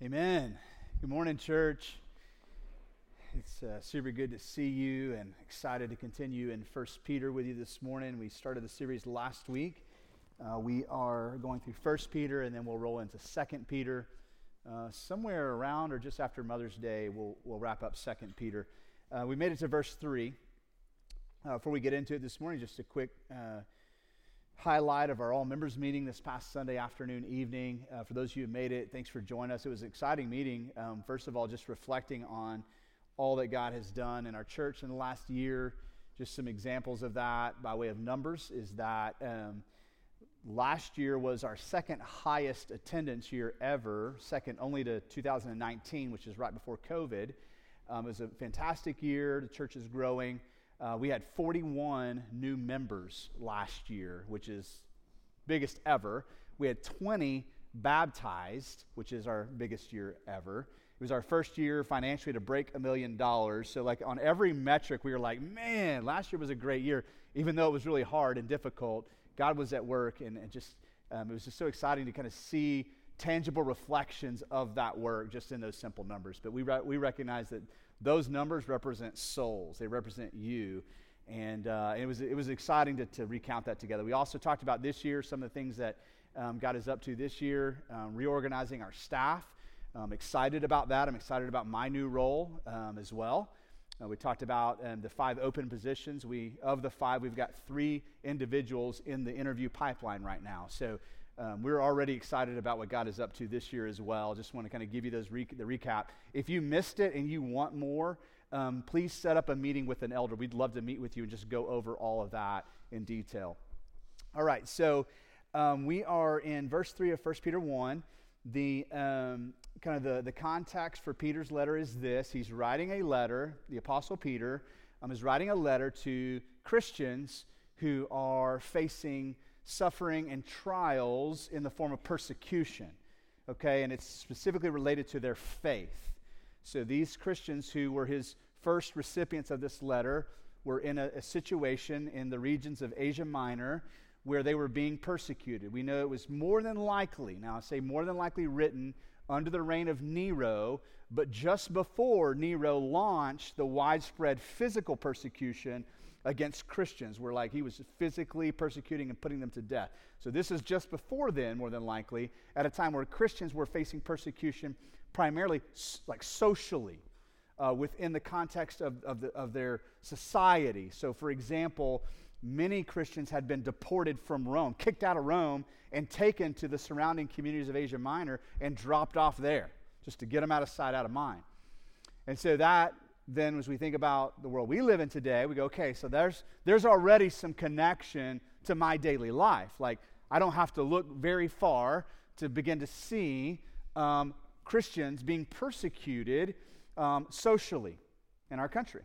Amen. Good morning, church. It's uh, super good to see you and excited to continue in First Peter with you this morning. We started the series last week. Uh, we are going through First Peter and then we'll roll into Second Peter. Uh, somewhere around or just after Mother's Day, we'll, we'll wrap up Second Peter. Uh, we made it to verse 3. Uh, before we get into it this morning, just a quick uh, highlight of our all members meeting this past Sunday afternoon, evening. Uh, for those of you who made it, thanks for joining us. It was an exciting meeting. Um, first of all, just reflecting on all that God has done in our church in the last year. Just some examples of that by way of numbers is that um, last year was our second highest attendance year ever, second only to 2019, which is right before COVID. Um, it was a fantastic year. The church is growing. Uh, we had 41 new members last year, which is biggest ever. We had 20 baptized, which is our biggest year ever. It was our first year financially to break a million dollars. So, like on every metric, we were like, man, last year was a great year, even though it was really hard and difficult. God was at work, and, just um, it was just so exciting to kind of see tangible reflections of that work just in those simple numbers. But we, re- we recognize that those numbers represent souls, they represent you. And uh, it, was, it was exciting to, to recount that together. We also talked about this year, some of the things that um, God is up to this year, um, reorganizing our staff. I'm excited about that. I'm excited about my new role um, as well. Uh, we talked about um, the five open positions. We of the five, we've got three individuals in the interview pipeline right now. So um, we're already excited about what God is up to this year as well. Just want to kind of give you those re- the recap. If you missed it and you want more, um, please set up a meeting with an elder. We'd love to meet with you and just go over all of that in detail. All right, so um, we are in verse 3 of 1 Peter 1. The um, kind of the, the context for Peter's letter is this he's writing a letter, the Apostle Peter um, is writing a letter to Christians who are facing suffering and trials in the form of persecution. Okay, and it's specifically related to their faith. So these Christians who were his first recipients of this letter were in a, a situation in the regions of Asia Minor where they were being persecuted. We know it was more than likely, now I say more than likely written under the reign of Nero, but just before Nero launched the widespread physical persecution against Christians, where like he was physically persecuting and putting them to death. So this is just before then, more than likely, at a time where Christians were facing persecution primarily like socially. Uh, within the context of, of, the, of their society. So, for example, many Christians had been deported from Rome, kicked out of Rome, and taken to the surrounding communities of Asia Minor and dropped off there just to get them out of sight, out of mind. And so that then as we think about the world we live in today, we go, okay, so there's, there's already some connection to my daily life. Like, I don't have to look very far to begin to see um, Christians being persecuted um, socially in our country.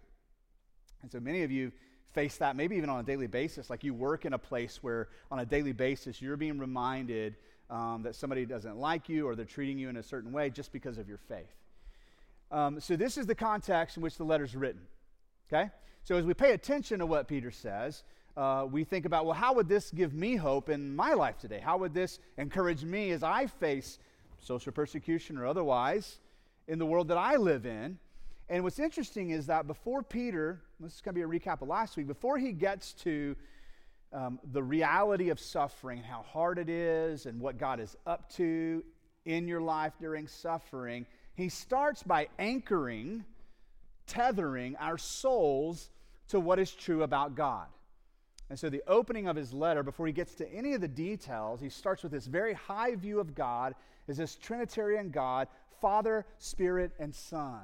And so many of you face that maybe even on a daily basis. Like you work in a place where on a daily basis you're being reminded um, that somebody doesn't like you or they're treating you in a certain way just because of your faith. Um, so, this is the context in which the letter is written. Okay? So, as we pay attention to what Peter says, uh, we think about, well, how would this give me hope in my life today? How would this encourage me as I face social persecution or otherwise in the world that I live in? And what's interesting is that before Peter, this is going to be a recap of last week, before he gets to um, the reality of suffering and how hard it is and what God is up to in your life during suffering, he starts by anchoring, tethering our souls to what is true about God. And so, the opening of his letter, before he gets to any of the details, he starts with this very high view of God as this Trinitarian God, Father, Spirit, and Son.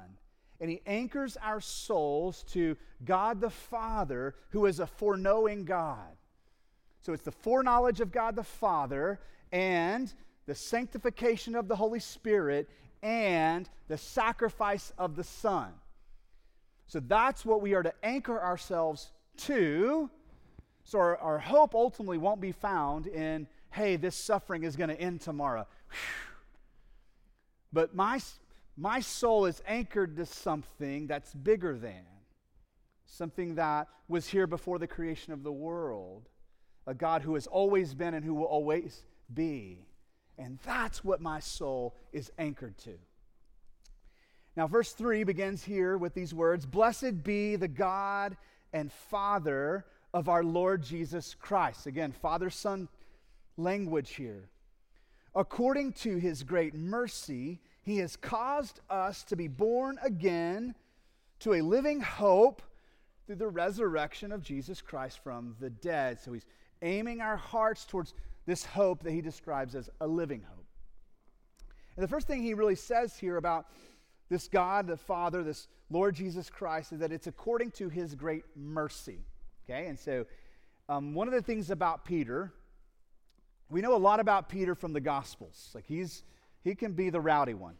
And he anchors our souls to God the Father, who is a foreknowing God. So, it's the foreknowledge of God the Father and the sanctification of the Holy Spirit and the sacrifice of the Son. So that's what we are to anchor ourselves to. So our, our hope ultimately won't be found in, hey, this suffering is going to end tomorrow. Whew. But my, my soul is anchored to something that's bigger than, something that was here before the creation of the world, a God who has always been and who will always be. And that's what my soul is anchored to. Now, verse 3 begins here with these words Blessed be the God and Father of our Lord Jesus Christ. Again, Father Son language here. According to his great mercy, he has caused us to be born again to a living hope through the resurrection of Jesus Christ from the dead. So he's aiming our hearts towards this hope that he describes as a living hope. And the first thing he really says here about this God, the Father, this Lord Jesus Christ, is that it's according to his great mercy. Okay, and so um, one of the things about Peter, we know a lot about Peter from the Gospels. Like he's he can be the rowdy one.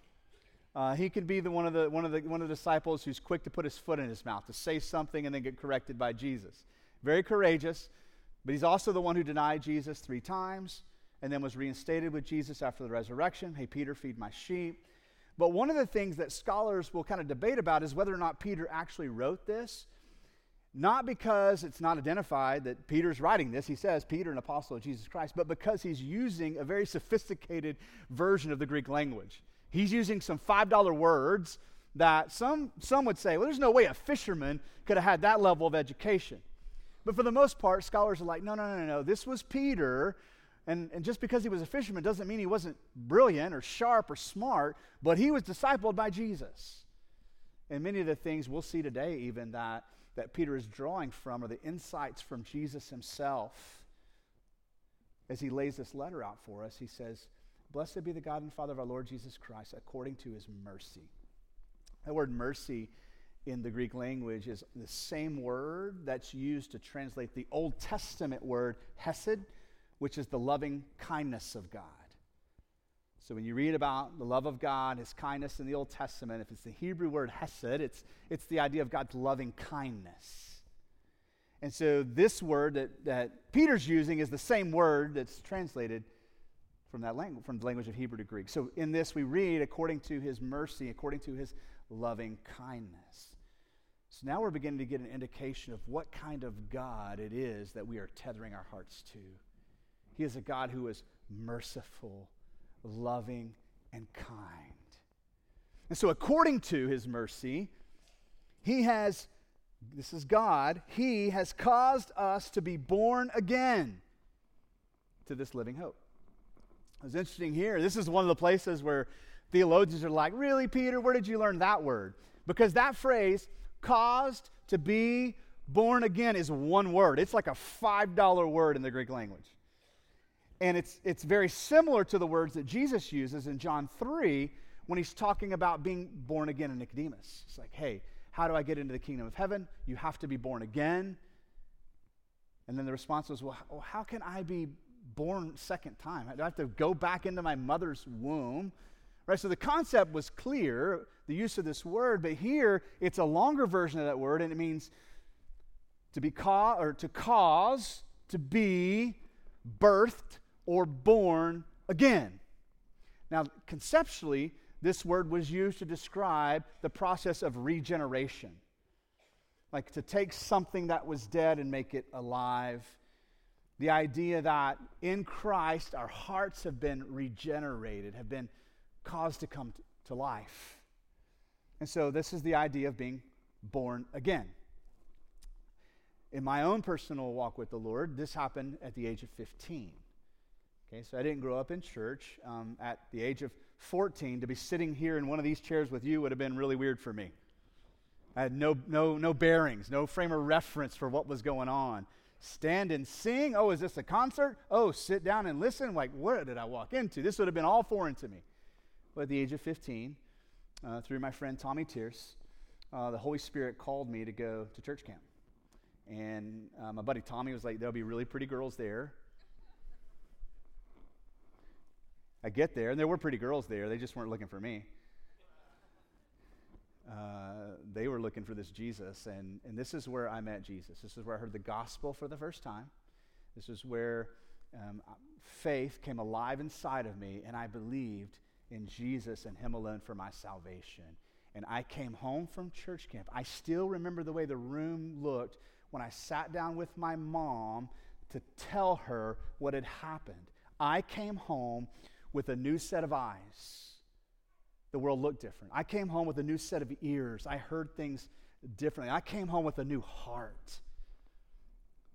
Uh, he can be the one of the one of the one of the disciples who's quick to put his foot in his mouth to say something and then get corrected by Jesus. Very courageous, but he's also the one who denied Jesus three times and then was reinstated with Jesus after the resurrection. Hey, Peter, feed my sheep. But one of the things that scholars will kind of debate about is whether or not Peter actually wrote this not because it's not identified that Peter's writing this, he says, Peter, an apostle of Jesus Christ, but because he's using a very sophisticated version of the Greek language. He's using some $5 words that some, some would say, well, there's no way a fisherman could have had that level of education. But for the most part, scholars are like, no, no, no, no, no. this was Peter. And, and just because he was a fisherman doesn't mean he wasn't brilliant or sharp or smart, but he was discipled by Jesus. And many of the things we'll see today, even that that Peter is drawing from are the insights from Jesus himself. As he lays this letter out for us, he says, Blessed be the God and Father of our Lord Jesus Christ, according to his mercy. That word mercy in the Greek language is the same word that's used to translate the Old Testament word hesed, which is the loving kindness of God. So when you read about the love of God, his kindness in the Old Testament, if it's the Hebrew word hesed, it's, it's the idea of God's loving kindness. And so this word that, that Peter's using is the same word that's translated from that language, from the language of Hebrew to Greek. So in this we read according to his mercy, according to his loving kindness. So now we're beginning to get an indication of what kind of God it is that we are tethering our hearts to. He is a God who is merciful loving, and kind. And so, according to his mercy, he has, this is God, he has caused us to be born again to this living hope. It's interesting here. This is one of the places where theologians are like, Really, Peter, where did you learn that word? Because that phrase, caused to be born again, is one word. It's like a $5 word in the Greek language. And it's, it's very similar to the words that Jesus uses in John 3 when he's talking about being born again in Nicodemus. It's like, hey, how do I get into the kingdom of heaven? You have to be born again. And then the response was, well, how can I be born second time? I have to go back into my mother's womb? Right? So the concept was clear, the use of this word, but here it's a longer version of that word, and it means to be ca- or to cause, to be birthed, or born again. Now, conceptually, this word was used to describe the process of regeneration. Like to take something that was dead and make it alive. The idea that in Christ our hearts have been regenerated, have been caused to come to life. And so this is the idea of being born again. In my own personal walk with the Lord, this happened at the age of 15. Okay, so I didn't grow up in church. Um, at the age of 14, to be sitting here in one of these chairs with you would have been really weird for me. I had no, no, no bearings, no frame of reference for what was going on. Stand and sing? Oh, is this a concert? Oh, sit down and listen? Like, what did I walk into? This would have been all foreign to me. At the age of 15, uh, through my friend Tommy Tierce, uh, the Holy Spirit called me to go to church camp. And uh, my buddy Tommy was like, There'll be really pretty girls there. I get there, and there were pretty girls there. They just weren't looking for me. Uh, they were looking for this Jesus, and, and this is where I met Jesus. This is where I heard the gospel for the first time. This is where um, faith came alive inside of me, and I believed in Jesus and Him alone for my salvation. And I came home from church camp. I still remember the way the room looked when I sat down with my mom to tell her what had happened. I came home with a new set of eyes. the world looked different. I came home with a new set of ears. I heard things differently. I came home with a new heart.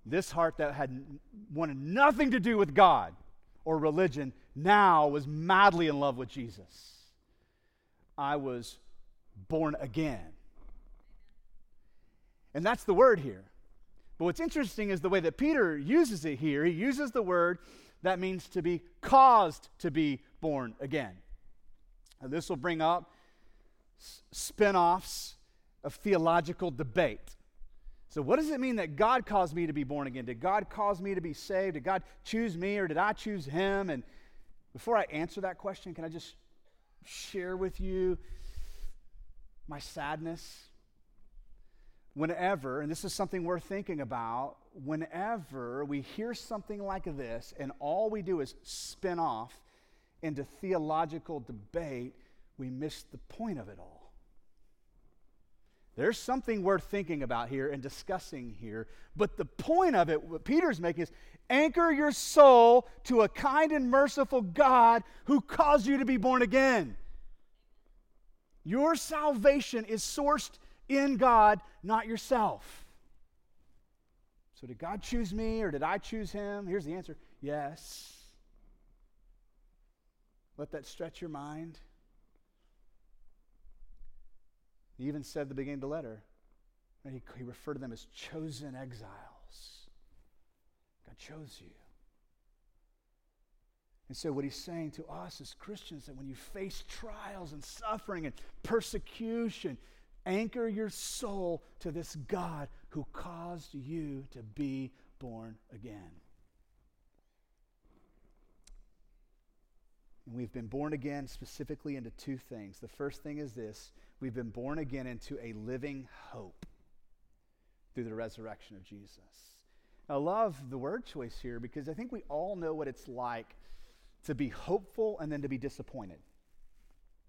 This heart that had wanted nothing to do with God or religion now was madly in love with Jesus. I was born again. And that's the word here. But what's interesting is the way that Peter uses it here. He uses the word that means to be caused to be born again. And this will bring up spin offs of theological debate. So, what does it mean that God caused me to be born again? Did God cause me to be saved? Did God choose me or did I choose him? And before I answer that question, can I just share with you my sadness? Whenever, and this is something we're thinking about, whenever we hear something like this and all we do is spin off into theological debate, we miss the point of it all. There's something worth thinking about here and discussing here. But the point of it, what Peter's making is anchor your soul to a kind and merciful God who caused you to be born again. Your salvation is sourced in God, not yourself. So, did God choose me or did I choose him? Here's the answer yes. Let that stretch your mind. He even said at the beginning of the letter, he, he referred to them as chosen exiles. God chose you. And so, what he's saying to us as Christians that when you face trials and suffering and persecution, anchor your soul to this God who caused you to be born again. And we've been born again specifically into two things. The first thing is this we've been born again into a living hope through the resurrection of Jesus. I love the word choice here because I think we all know what it's like to be hopeful and then to be disappointed,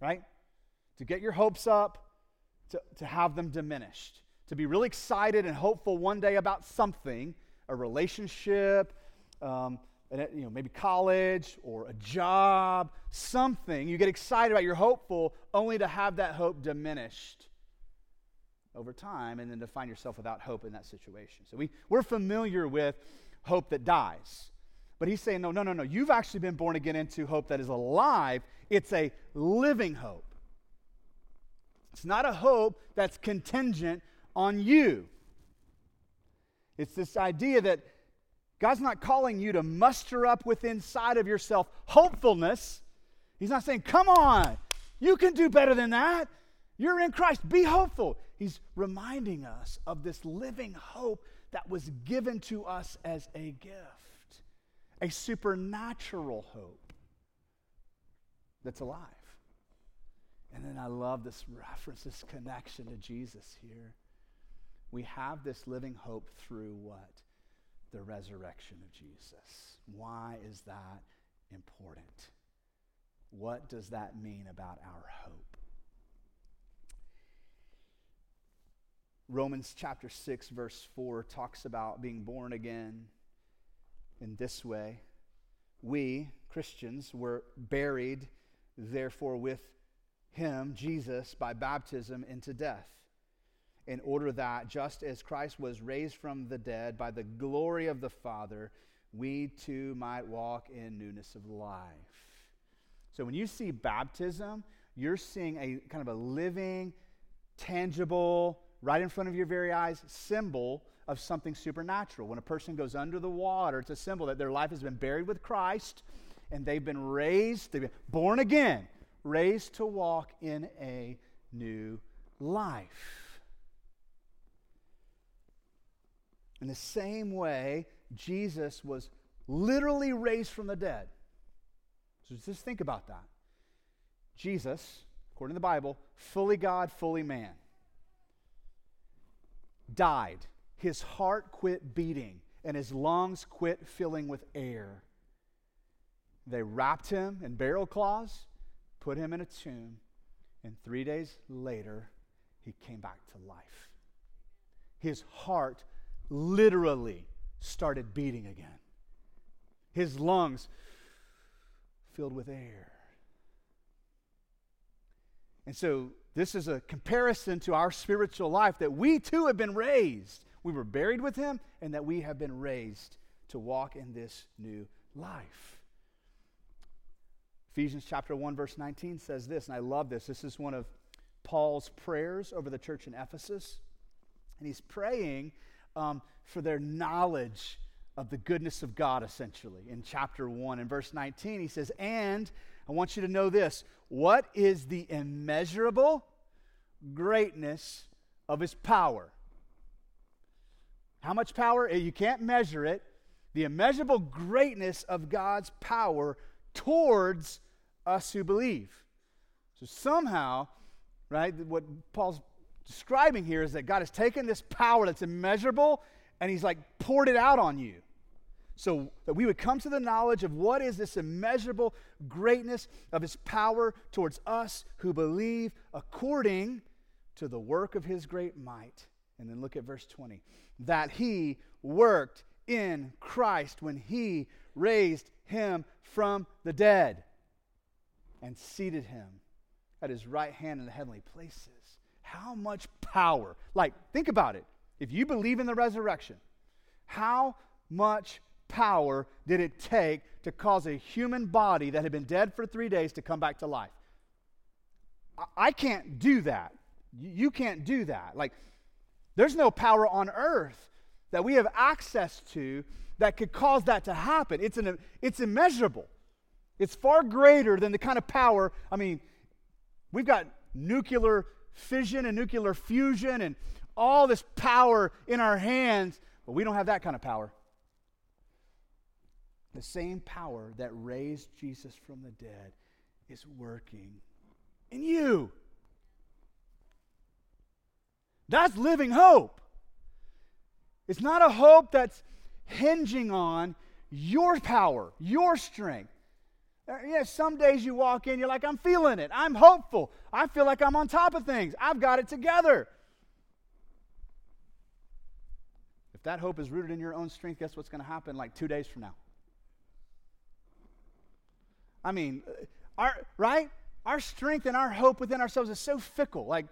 right? To get your hopes up, to, to have them diminished, to be really excited and hopeful one day about something, a relationship, um, you know, maybe college or a job, something. You get excited about, you're hopeful, only to have that hope diminished over time and then to find yourself without hope in that situation. So we, we're familiar with hope that dies. But he's saying, no, no, no, no. You've actually been born again into hope that is alive. It's a living hope. It's not a hope that's contingent on you. It's this idea that God's not calling you to muster up with inside of yourself hopefulness. He's not saying, come on, you can do better than that. You're in Christ. Be hopeful. He's reminding us of this living hope that was given to us as a gift, a supernatural hope that's alive. And then I love this reference, this connection to Jesus here. We have this living hope through what? The resurrection of Jesus. Why is that important? What does that mean about our hope? Romans chapter 6, verse 4 talks about being born again in this way. We, Christians, were buried, therefore, with him, Jesus, by baptism into death in order that, just as Christ was raised from the dead by the glory of the Father, we too might walk in newness of life. So when you see baptism, you're seeing a kind of a living, tangible, right in front of your very eyes symbol of something supernatural. When a person goes under the water, it's a symbol that their life has been buried with Christ and they've been raised, they've been born again, raised to walk in a new life. In the same way, Jesus was literally raised from the dead. So just think about that. Jesus, according to the Bible, fully God, fully man, died. His heart quit beating and his lungs quit filling with air. They wrapped him in burial cloths, put him in a tomb, and three days later, he came back to life. His heart literally started beating again. His lungs filled with air. And so this is a comparison to our spiritual life that we too have been raised. We were buried with him, and that we have been raised to walk in this new life. Ephesians chapter 1, verse 19 says this, and I love this. This is one of Paul's prayers over the church in Ephesus. And he's praying um, for their knowledge of the goodness of God, essentially, in chapter 1. In verse 19, he says, And I want you to know this what is the immeasurable greatness of his power? How much power? Eh, you can't measure it. The immeasurable greatness of God's power towards us who believe. So somehow, right, what Paul's describing here is that God has taken this power that's immeasurable and he's like poured it out on you. So that we would come to the knowledge of what is this immeasurable greatness of his power towards us who believe according to the work of his great might. And then look at verse 20. That he worked in Christ when he raised him from the dead and seated him at his right hand in the heavenly places. How much power? Like, think about it. If you believe in the resurrection, how much power did it take to cause a human body that had been dead for three days to come back to life? I can't do that. You can't do that. Like, there's no power on earth that we have access to that could cause that to happen. It's, an, it's immeasurable. It's far greater than the kind of power. I mean, we've got nuclear fission and nuclear fusion and all this power in our hands, but we don't have that kind of power. The same power that raised Jesus from the dead is working in you. That's living hope. It's not a hope that's hinging on your power, your strength. Uh, yeah, some days you walk in, you're like, I'm feeling it. I'm hopeful. I feel like I'm on top of things. I've got it together. If that hope is rooted in your own strength, guess what's going to happen like two days from now? I mean, uh, our, right? Our strength and our hope within ourselves is so fickle. Like,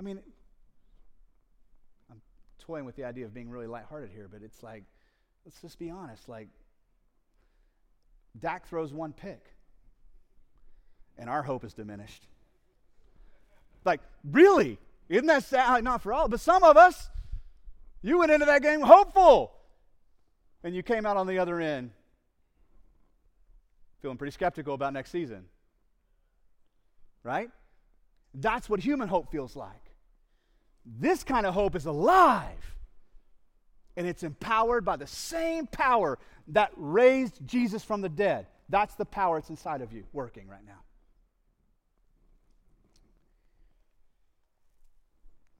I mean, I'm toying with the idea of being really lighthearted here, but it's like, let's just be honest. Like, Dak throws one pick, and our hope is diminished. Like, really? Isn't that sad? Like, not for all, but some of us, you went into that game hopeful, and you came out on the other end feeling pretty skeptical about next season. Right? That's what human hope feels like. This kind of hope is alive. And it's empowered by the same power that raised Jesus from the dead. That's the power that's inside of you working right now.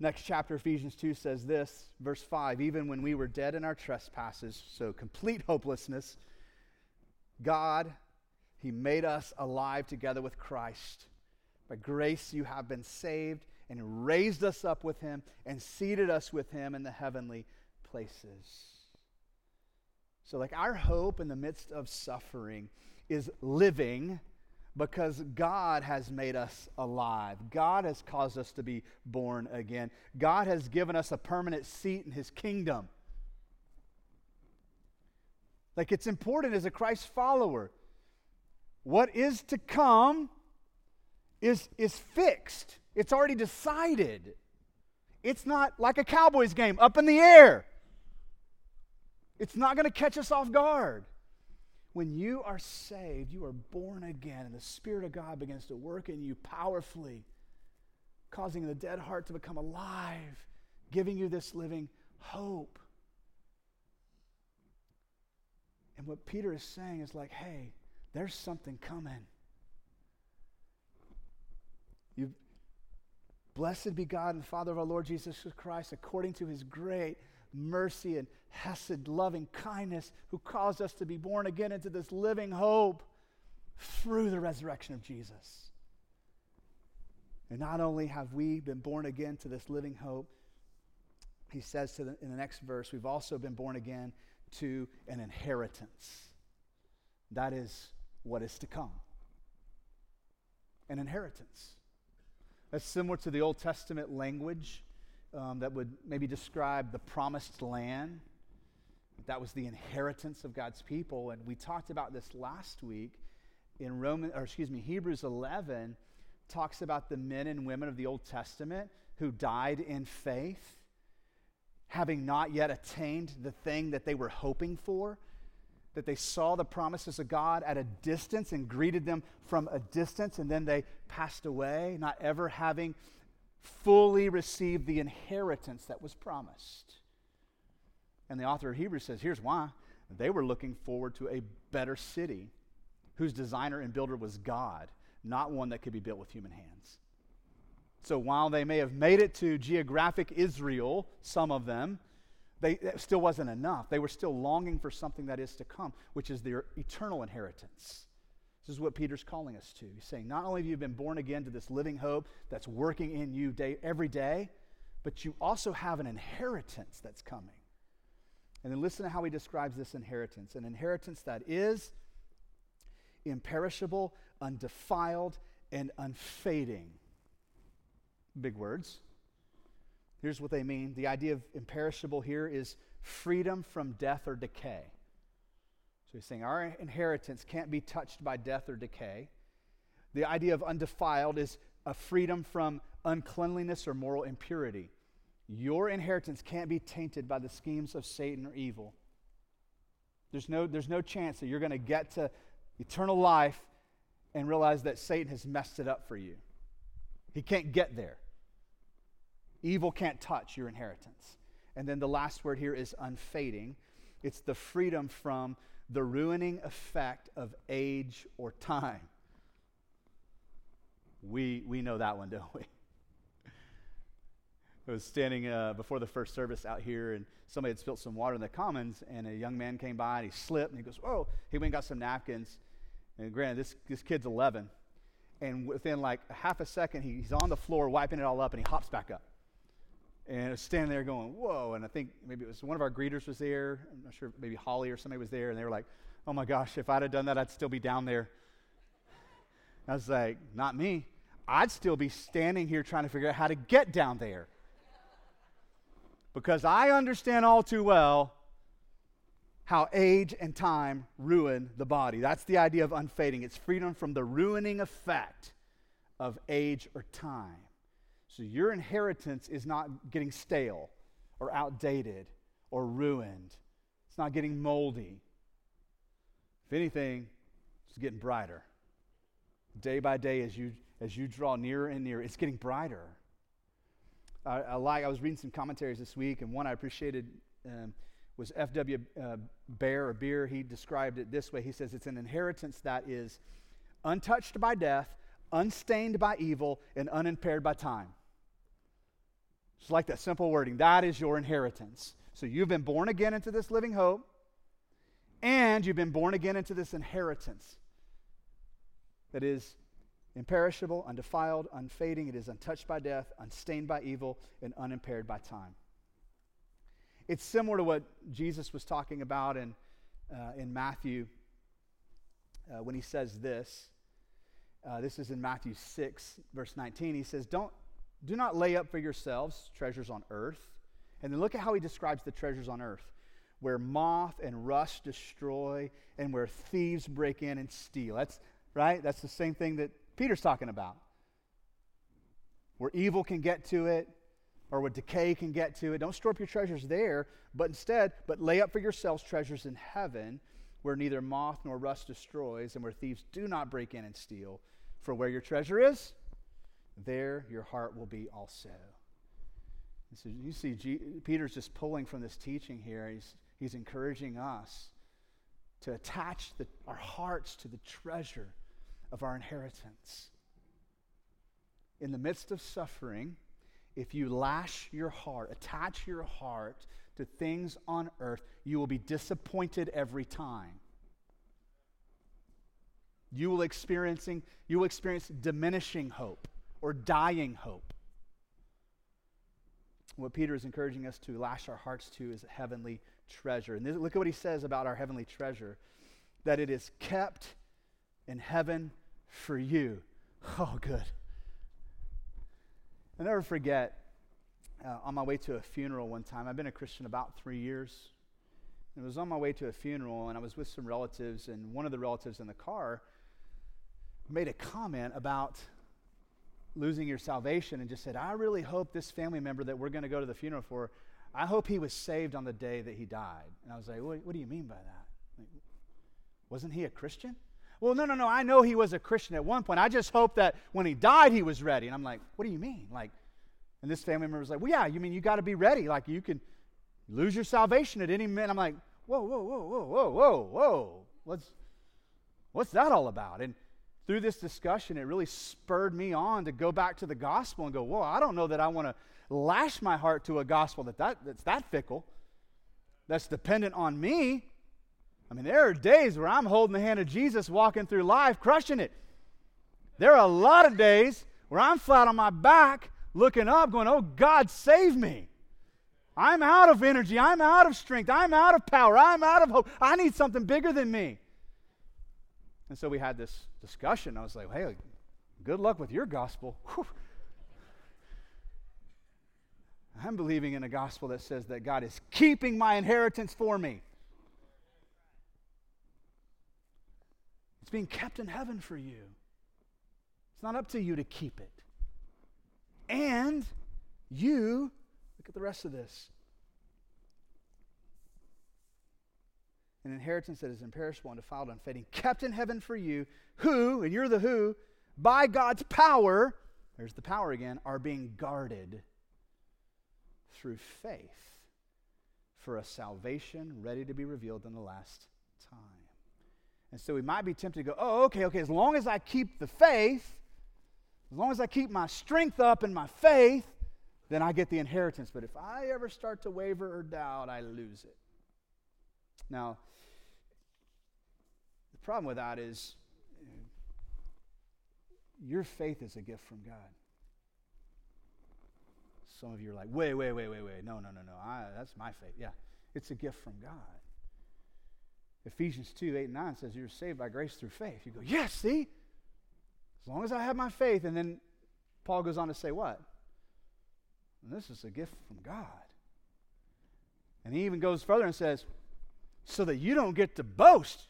Next chapter, Ephesians 2 says this, verse 5 Even when we were dead in our trespasses, so complete hopelessness, God, He made us alive together with Christ. By grace you have been saved and raised us up with Him and seated us with Him in the heavenly places. So, like, our hope in the midst of suffering is living because God has made us alive. God has caused us to be born again. God has given us a permanent seat in His kingdom. Like, it's important as a Christ follower. What is to come is, is fixed, it's already decided. It's not like a Cowboys game up in the air. It's not going to catch us off guard. When you are saved, you are born again, and the Spirit of God begins to work in you powerfully, causing the dead heart to become alive, giving you this living hope. And what Peter is saying is like, hey, there's something coming. You blessed be God and Father of our Lord Jesus Christ, according to his great mercy and hesed, loving kindness, who caused us to be born again into this living hope through the resurrection of Jesus. And not only have we been born again to this living hope, he says to the, in the next verse, we've also been born again to an inheritance. That is what is to come. an inheritance. That's similar to the Old Testament language um, that would maybe describe the promised land. That was the inheritance of God's people. And we talked about this last week in Roman, or excuse me, Hebrews 11 talks about the men and women of the Old Testament who died in faith, having not yet attained the thing that they were hoping for, that they saw the promises of God at a distance and greeted them from a distance, and then they passed away, not ever having fully received the inheritance that was promised. And the author of Hebrews says, here's why. They were looking forward to a better city whose designer and builder was God, not one that could be built with human hands. So while they may have made it to geographic Israel, some of them, they, it still wasn't enough. They were still longing for something that is to come, which is their eternal inheritance. This is what Peter's calling us to. He's saying, not only have you been born again to this living hope that's working in you day, every day, but you also have an inheritance that's coming. And then listen to how he describes this inheritance an inheritance that is imperishable, undefiled, and unfading. Big words. Here's what they mean the idea of imperishable here is freedom from death or decay. He's saying our inheritance can't be touched by death or decay. The idea of undefiled is a freedom from uncleanliness or moral impurity. Your inheritance can't be tainted by the schemes of Satan or evil. There's no, there's no chance that you're going to get to eternal life and realize that Satan has messed it up for you. He can't get there. Evil can't touch your inheritance. And then the last word here is unfading. It's the freedom from the ruining effect of age or time. We, we know that one, don't we? I was standing uh, before the first service out here, and somebody had spilled some water in the commons, and a young man came by, and he slipped, and he goes, "Whoa!" He went and got some napkins, and granted, this this kid's 11, and within like half a second, he's on the floor wiping it all up, and he hops back up, and I was standing there going, "Whoa!" And I think maybe it was one of our greeters was there. I'm not sure, maybe Holly or somebody was there, and they were like, "Oh my gosh, if I'd have done that, I'd still be down there." I was like, "Not me." I'd still be standing here trying to figure out how to get down there because I understand all too well how age and time ruin the body. That's the idea of unfading. It's freedom from the ruining effect of age or time. So your inheritance is not getting stale or outdated or ruined. It's not getting moldy. If anything, it's getting brighter. Day by day as you as you draw nearer and nearer, it's getting brighter. I, I like, I was reading some commentaries this week, and one I appreciated um, was F.W. Uh, Bear or Beer. He described it this way He says, It's an inheritance that is untouched by death, unstained by evil, and unimpaired by time. Just like that simple wording. That is your inheritance. So you've been born again into this living hope, and you've been born again into this inheritance that is imperishable, undefiled, unfading. It is untouched by death, unstained by evil, and unimpaired by time. It's similar to what Jesus was talking about in, uh, in Matthew uh, when he says this. Uh, this is in Matthew 6, verse 19. He says, Don't, Do not lay up for yourselves treasures on earth. And then look at how he describes the treasures on earth where moth and rust destroy and where thieves break in and steal. That's right? That's the same thing that Peter's talking about. Where evil can get to it, or where decay can get to it. Don't store up your treasures there, but instead, but lay up for yourselves treasures in heaven, where neither moth nor rust destroys, and where thieves do not break in and steal. For where your treasure is, there your heart will be also. And so you see, G- Peter's just pulling from this teaching here. He's, he's encouraging us to attach the, our hearts to the treasure of our inheritance. In the midst of suffering, if you lash your heart, attach your heart to things on earth, you will be disappointed every time. You will experiencing you will experience diminishing hope or dying hope. What Peter is encouraging us to lash our hearts to is a heavenly treasure. And this, look at what he says about our heavenly treasure that it is kept in heaven for you. Oh, good. I'll never forget uh, on my way to a funeral one time. I've been a Christian about three years. I was on my way to a funeral, and I was with some relatives, and one of the relatives in the car made a comment about losing your salvation and just said, I really hope this family member that we're going to go to the funeral for, I hope he was saved on the day that he died. And I was like, what, do you mean by that? Like, wasn't he a Christian? Well, no, no, no. I know he was a Christian at one point. I just hope that when he died, he was ready. And I'm like, what do you mean? Like, and this family member was like, well, yeah, you mean you got to be ready. Like, you can lose your salvation at any minute. I'm like, whoa, whoa, whoa, whoa, whoa, whoa, whoa. What's, what's that all about? And through this discussion, it really spurred me on to go back to the gospel and go, whoa, I don't know that I want to lash my heart to a gospel that, that that's that fickle, that's dependent on me. I mean, there are days where I'm holding the hand of Jesus, walking through life, crushing it. There are a lot of days where I'm flat on my back, looking up, going, Oh, God, save me. I'm out of energy. I'm out of strength. I'm out of power. I'm out of hope. I need something bigger than me. And so we had this discussion. I was like, hey, good luck with your gospel. Whew. I'm believing in a gospel that says that God is keeping my inheritance for me. It's being kept in heaven for you. It's not up to you to keep it. And you, look at the rest of this. An inheritance that is imperishable, and undefiled, unfading, kept in heaven for you, who, and you're the who, by God's power, there's the power again, are being guarded through faith for a salvation ready to be revealed in the last time. And so we might be tempted to go, oh, okay, okay, as long as I keep the faith, as long as I keep my strength up in my faith, then I get the inheritance. But if I ever start to waver or doubt, I lose it. Now, problem with that is your faith is a gift from God. Some of you are like, wait, wait, wait, wait, wait. No, no, no, no. I, that's my faith. Yeah, it's a gift from God. Ephesians 2 8 and 9 says you're saved by grace through faith. You go, yes, see? As long as I have my faith. And then Paul goes on to say, what? And this is a gift from God. And he even goes further and says, so that you don't get to boast.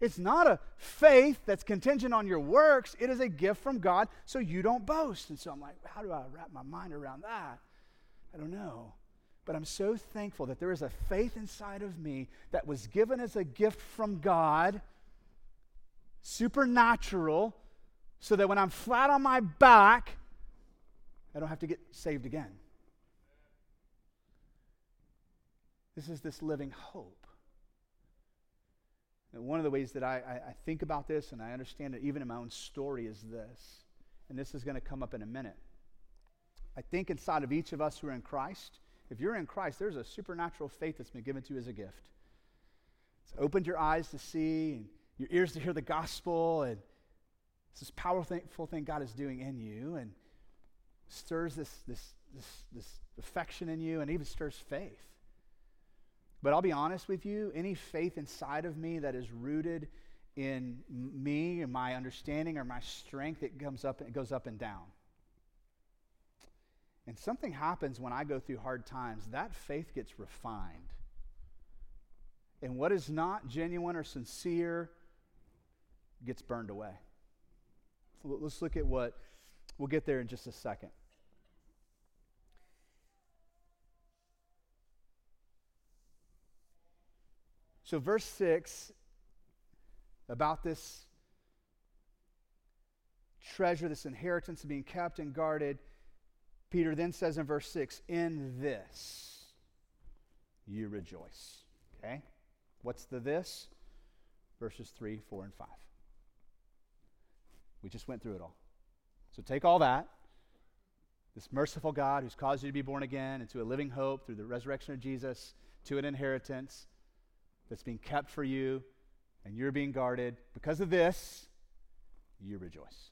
It's not a faith that's contingent on your works. It is a gift from God, so you don't boast. And so I'm like, how do I wrap my mind around that? I don't know. But I'm so thankful that there is a faith inside of me that was given as a gift from God, supernatural, so that when I'm flat on my back, I don't have to get saved again. This is this living hope. And one of the ways that I, I, I think about this and I understand it even in my own story is this, and this is going to come up in a minute. I think inside of each of us who are in Christ, if you're in Christ, there's a supernatural faith that's been given to you as a gift. It's opened your eyes to see and your ears to hear the gospel, and it's this powerful thing God is doing in you, and stirs this, this, this, this affection in you, and even stirs faith. But I'll be honest with you, any faith inside of me that is rooted in me and my understanding or my strength, it comes up and it goes up and down. And something happens when I go through hard times. That faith gets refined. And what is not genuine or sincere gets burned away. Let's look at what we'll get there in just a second. So, verse 6 about this treasure, this inheritance being kept and guarded, Peter then says in verse 6 In this you rejoice. Okay? What's the this? Verses 3, 4, and 5. We just went through it all. So take all that, this merciful God who's caused you to be born again into a living hope through the resurrection of Jesus, to an inheritance that's being kept for you and you're being guarded. Because of this, you rejoice.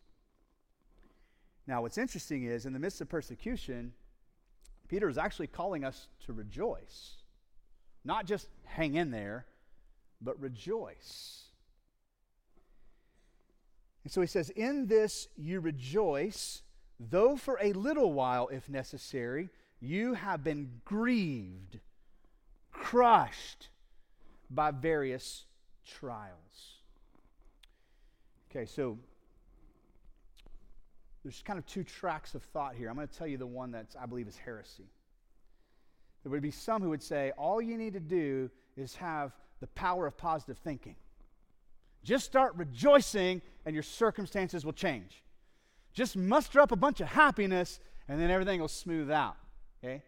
Now, what's interesting is in the midst of persecution, Peter is actually calling us to rejoice. Not just hang in there, but rejoice. And so he says, In this you rejoice, though for a little while, if necessary, you have been grieved, crushed by various trials. Okay, so there's kind of two tracks of thought here. I'm going to tell you the one that I believe is heresy. There would be some who would say all you need to do is have the power of positive thinking. Just start rejoicing and your circumstances will change. Just muster up a bunch of happiness and then everything will smooth out. Okay?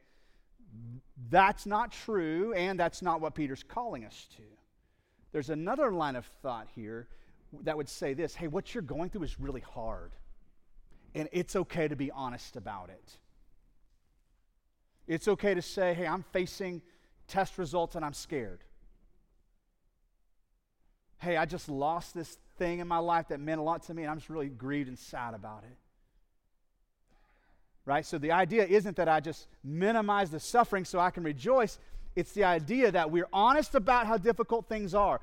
That's not true, and that's not what Peter's calling us to. There's another line of thought here that would say this hey, what you're going through is really hard, and it's okay to be honest about it. It's okay to say, hey, I'm facing test results and I'm scared. Hey, I just lost this thing in my life that meant a lot to me, and I'm just really grieved and sad about it right? So the idea isn't that I just minimize the suffering so I can rejoice. It's the idea that we're honest about how difficult things are,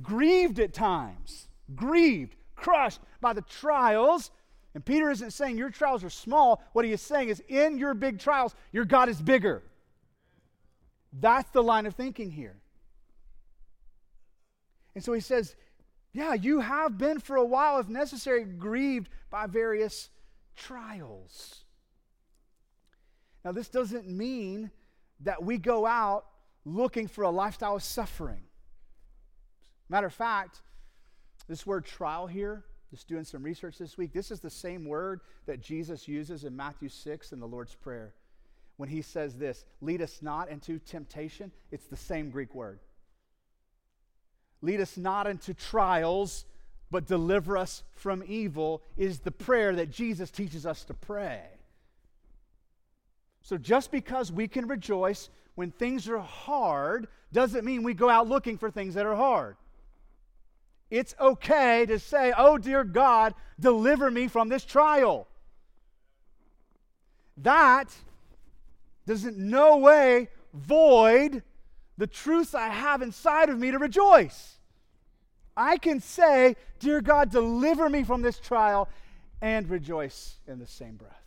grieved at times, grieved, crushed by the trials. And Peter isn't saying your trials are small. What he is saying is, in your big trials, your God is bigger. That's the line of thinking here. And so he says, Yeah, you have been for a while, if necessary, grieved by various trials. Now, this doesn't mean that we go out looking for a lifestyle of suffering. Matter of fact, this word trial here, just doing some research this week, this is the same word that Jesus uses in Matthew 6 in the Lord's Prayer. When he says this, lead us not into temptation, it's the same Greek word. Lead us not into trials, but deliver us from evil is the prayer that Jesus teaches us to pray. So just because we can rejoice when things are hard doesn't mean we go out looking for things that are hard. It's okay to say, Oh, dear God, deliver me from this trial. That doesn't no way void the truths I have inside of me to rejoice. I can say, Dear God, deliver me from this trial and rejoice in the same breath.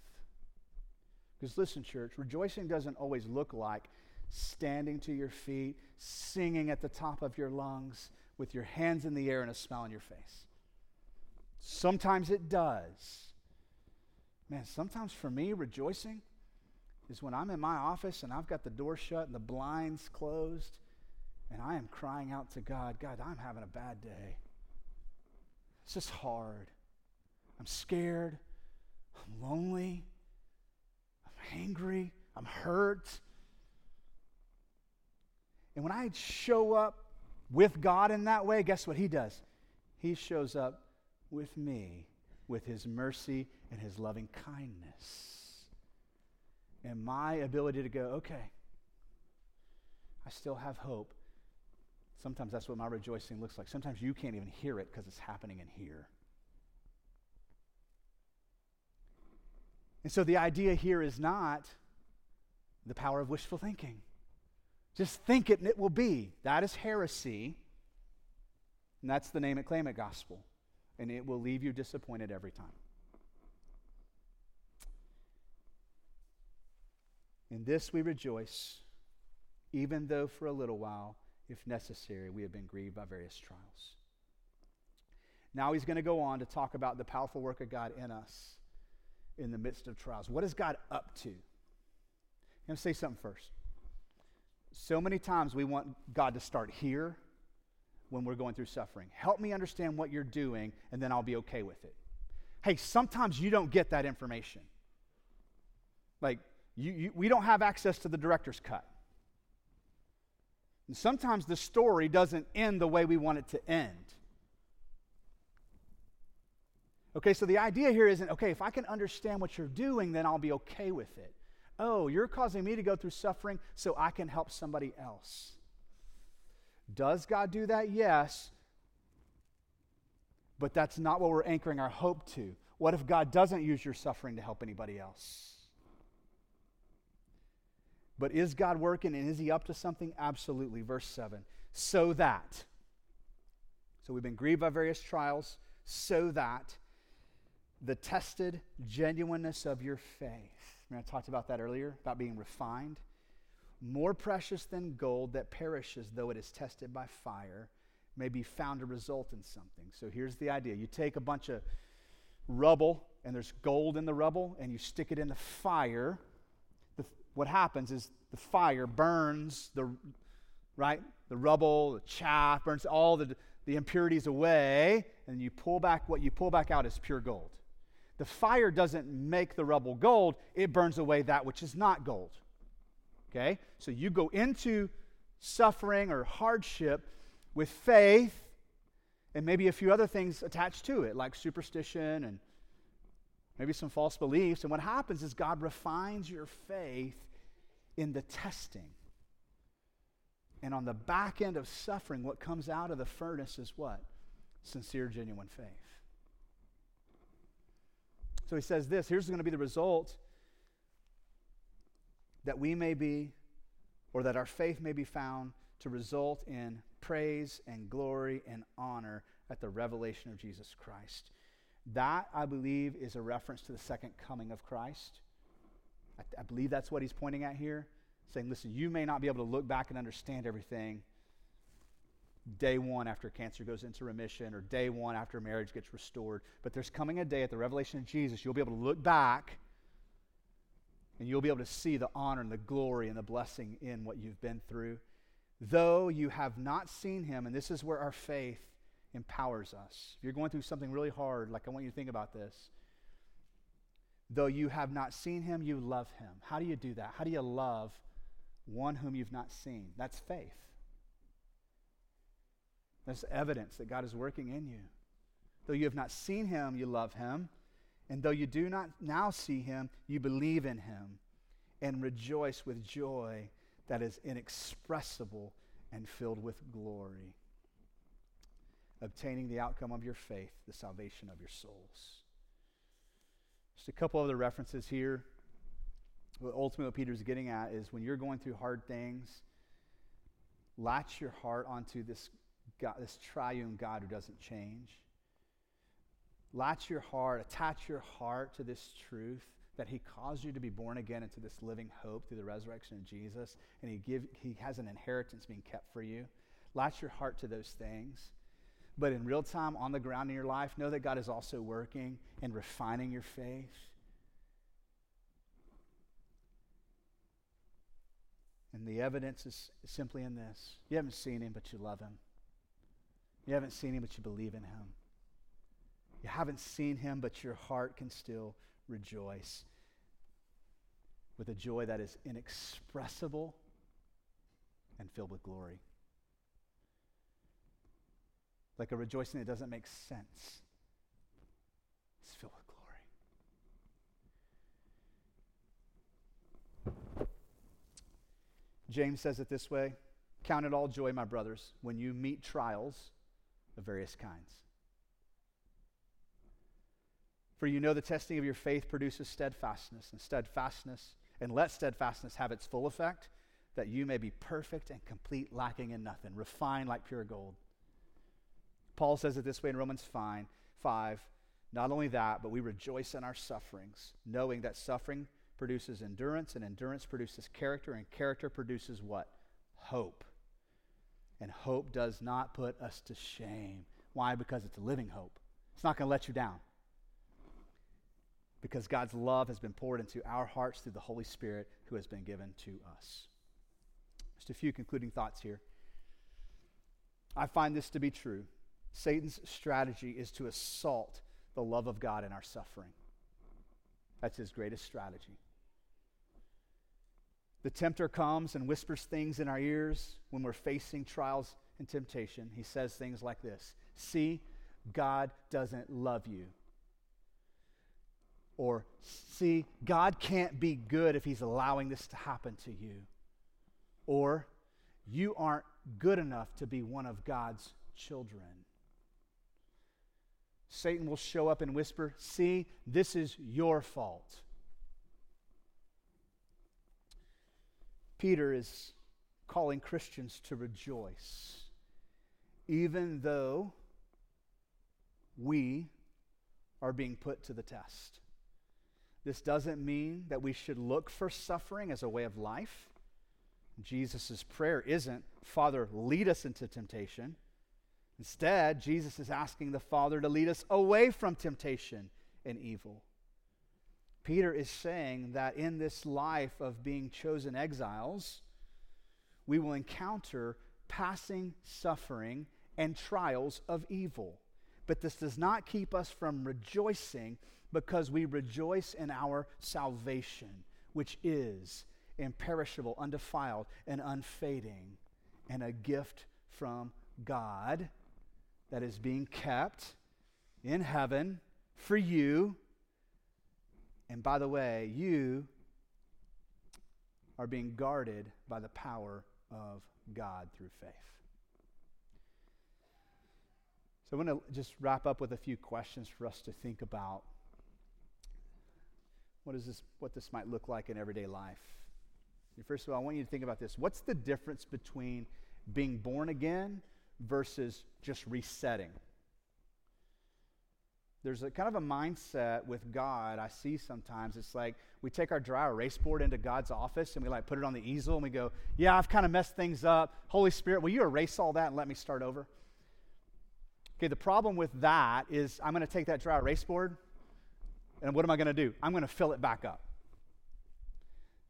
Because listen, church, rejoicing doesn't always look like standing to your feet, singing at the top of your lungs, with your hands in the air and a smile on your face. Sometimes it does. Man, sometimes for me, rejoicing is when I'm in my office and I've got the door shut and the blinds closed and I am crying out to God, God, I'm having a bad day. It's just hard. I'm scared. I'm lonely. Angry. I'm hurt. And when I show up with God in that way, guess what He does? He shows up with me with His mercy and His loving kindness. And my ability to go, okay, I still have hope Sometimes that's what my rejoicing looks like. Sometimes you can't even hear it because it's happening in here. And so the idea here is not the power of wishful thinking. Just think it and it will be. That is heresy. And that's the name it, claim it gospel. And it will leave you disappointed every time. In this we rejoice, even though for a little while if necessary, we have been grieved by various trials. Now he's going to go on to talk about the powerful work of God in us in the midst of trials. What is God up to? I'm going to say something first. So many times we want God to start here when we're going through suffering. Help me understand what you're doing, and then I'll be okay with it. Hey, sometimes you don't get that information. Like, you, you, we don't have access to the director's cut. And sometimes the story doesn't end the way we want it to end. Okay, so the idea here isn't, okay, if I can understand what you're doing, then I'll be okay with it. Oh, you're causing me to go through suffering so I can help somebody else. Does God do that? Yes. But that's not what we're anchoring our hope to. What if God doesn't use your suffering to help anybody else? But is God working and is he up to something? Absolutely. Verse 7. So that. So we've been grieved by various trials, so that the tested genuineness of your faith. Remember, I talked about that earlier, about being refined. More precious than gold that perishes, though it is tested by fire, may be found to result in something. So here's the idea you take a bunch of rubble, and there's gold in the rubble, and you stick it in the fire. The, what happens is the fire burns the right the rubble, the chaff, burns all the, the impurities away, and you pull back what you pull back out is pure gold. The fire doesn't make the rubble gold, it burns away that which is not gold. Okay? So you go into suffering or hardship with faith and maybe a few other things attached to it, like superstition and maybe some false beliefs. And what happens is God refines your faith in the testing. And on the back end of suffering, what comes out of the furnace is what? Sincere, genuine faith. So he says this here's going to be the result that we may be, or that our faith may be found to result in praise and glory and honor at the revelation of Jesus Christ. That, I believe, is a reference to the second coming of Christ. I, I believe that's what he's pointing at here, saying, listen, you may not be able to look back and understand everything day one after cancer goes into remission or day one after marriage gets restored. But there's coming a day at the revelation of Jesus, you'll be able to look back and you'll be able to see the honor and the glory and the blessing in what you've been through. Though you have not seen him, and this is where our faith empowers us. If you're going through something really hard, like I want you to think about this. Though you have not seen him, you love him. How do you do that? How do you love one whom you've not seen? That's faith. That's evidence that God is working in you. Though you have not seen him, you love him. And though you do not now see him, you believe in him and rejoice with joy that is inexpressible and filled with glory, obtaining the outcome of your faith, the salvation of your souls. Just a couple other references here. What ultimately what Peter's getting at is when you're going through hard things, latch your heart onto this God, this triune God who doesn't change. Latch your heart, attach your heart to this truth that he caused you to be born again into this living hope through the resurrection of Jesus, and he, give, he has an inheritance being kept for you. Latch your heart to those things. But in real time, on the ground in your life, know that God is also working and refining your faith. And the evidence is simply in this you haven't seen him, but you love him. You haven't seen him, but you believe in him. You haven't seen him, but your heart can still rejoice with a joy that is inexpressible and filled with glory. Like a rejoicing that doesn't make sense. It's filled with glory. James says it this way Count it all joy, my brothers, when you meet trials of various kinds. For you know the testing of your faith produces steadfastness, and steadfastness, and let steadfastness have its full effect, that you may be perfect and complete, lacking in nothing, refined like pure gold. Paul says it this way in Romans 5, 5 Not only that, but we rejoice in our sufferings, knowing that suffering produces endurance, and endurance produces character, and character produces what? Hope. And hope does not put us to shame. Why? Because it's a living hope. It's not going to let you down. Because God's love has been poured into our hearts through the Holy Spirit who has been given to us. Just a few concluding thoughts here. I find this to be true. Satan's strategy is to assault the love of God in our suffering. That's his greatest strategy. The tempter comes and whispers things in our ears when we're facing trials and temptation. He says things like this See, God doesn't love you. Or, see, God can't be good if He's allowing this to happen to you. Or, you aren't good enough to be one of God's children. Satan will show up and whisper, See, this is your fault. Peter is calling Christians to rejoice, even though we are being put to the test. This doesn't mean that we should look for suffering as a way of life. Jesus' prayer isn't, Father, lead us into temptation. Instead, Jesus is asking the Father to lead us away from temptation and evil. Peter is saying that in this life of being chosen exiles, we will encounter passing suffering and trials of evil. But this does not keep us from rejoicing because we rejoice in our salvation, which is imperishable, undefiled, and unfading, and a gift from God that is being kept in heaven for you. And by the way, you are being guarded by the power of God through faith. So I want to just wrap up with a few questions for us to think about. What is this what this might look like in everyday life? First of all, I want you to think about this. What's the difference between being born again versus just resetting? There's a kind of a mindset with God I see sometimes. It's like we take our dry erase board into God's office and we like put it on the easel and we go, Yeah, I've kind of messed things up. Holy Spirit, will you erase all that and let me start over? Okay, the problem with that is I'm going to take that dry erase board and what am I going to do? I'm going to fill it back up.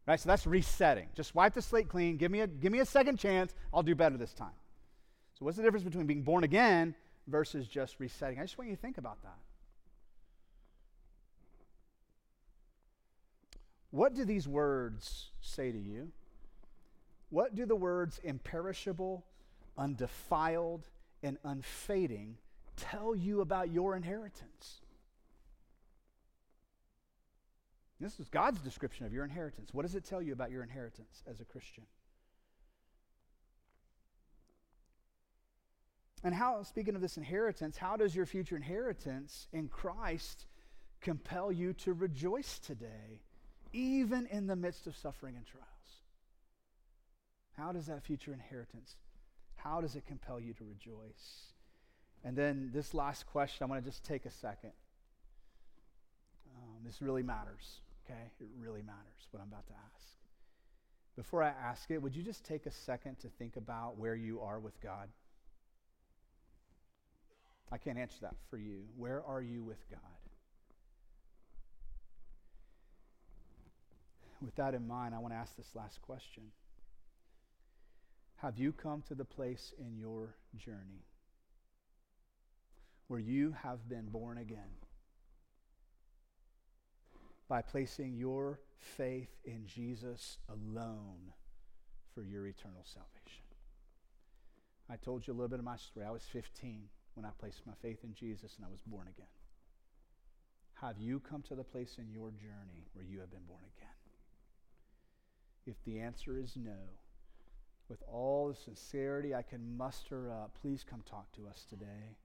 Right? So that's resetting. Just wipe the slate clean. Give me a, give me a second chance. I'll do better this time. So, what's the difference between being born again versus just resetting? I just want you to think about that. What do these words say to you? What do the words imperishable, undefiled, and unfading tell you about your inheritance? This is God's description of your inheritance. What does it tell you about your inheritance as a Christian? And how, speaking of this inheritance, how does your future inheritance in Christ compel you to rejoice today, even in the midst of suffering and trials? How does that future inheritance, how does it compel you to rejoice? And then this last question, I want to just take a second. Um, this really matters. Okay? It really matters what I'm about to ask. Before I ask it, would you just take a second to think about where you are with God? I can't answer that for you. Where are you with God? With that in mind, I want to ask this last question Have you come to the place in your journey where you have been born again? by placing your faith in Jesus alone for your eternal salvation. I told you a little bit of my story. I was 15 when I placed my faith in Jesus and I was born again. Have you come to the place in your journey where you have been born again? If the answer is no, with all the sincerity I can muster up, please come talk to us today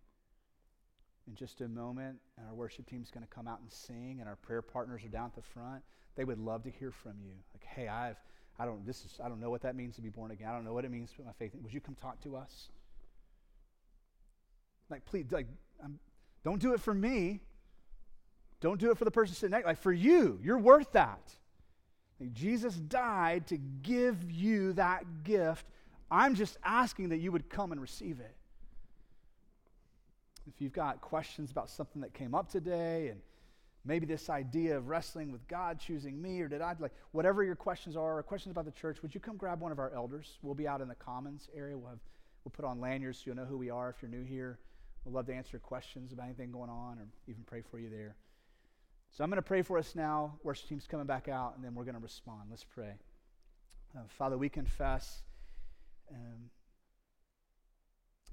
in just a moment, and our worship team is going to come out and sing, and our prayer partners are down at the front. They would love to hear from you. Like, hey, I've, I don't, this is, I don't know what that means to be born again. I don't know what it means to put my faith in. Would you come talk to us? Like, please, like, I'm, don't do it for me. Don't do it for the person sitting next. Like, for you, you're worth that. Jesus died to give you that gift. I'm just asking that you would come and receive it if you've got questions about something that came up today and maybe this idea of wrestling with God choosing me or did I like whatever your questions are or questions about the church, would you come grab one of our elders? We'll be out in the commons area. We'll have we'll put on lanyards so you'll know who we are if you're new here. We'd love to answer questions about anything going on or even pray for you there. So I'm going to pray for us now. Worship team's coming back out, and then we're going to respond. Let's pray. Uh, Father, we confess um,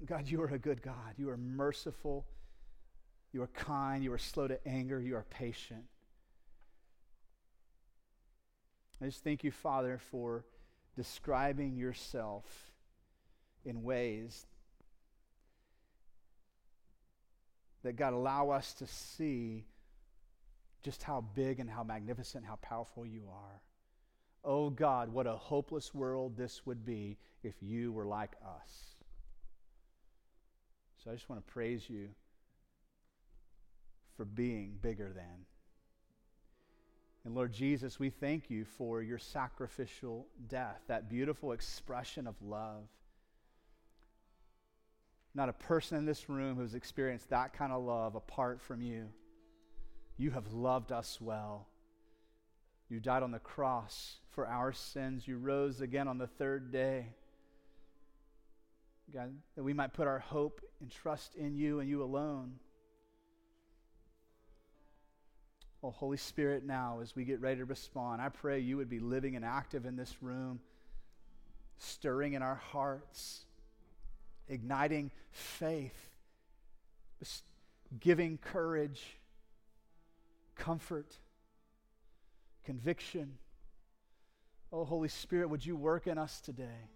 God, you are a good God. You are merciful. You are kind. You are slow to anger. You are patient. I just thank you, Father, for describing yourself in ways that, God, allow us to see just how big and how magnificent, how powerful you are. Oh, God, what a hopeless world this would be if you were like us. So I just want to praise you for being bigger than. And Lord Jesus, we thank you for your sacrificial death, that beautiful expression of love. Not a person in this room who's experienced that kind of love apart from you. You have loved us well. You died on the cross for our sins. You rose again on the third day. God, that we might put our hope and trust in you and you alone. Oh, Holy Spirit, now as we get ready to respond, I pray you would be living and active in this room, stirring in our hearts, igniting faith, giving courage, comfort, conviction. Oh, Holy Spirit, would you work in us today?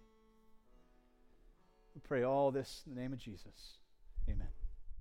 We pray all this in the name of Jesus. Amen.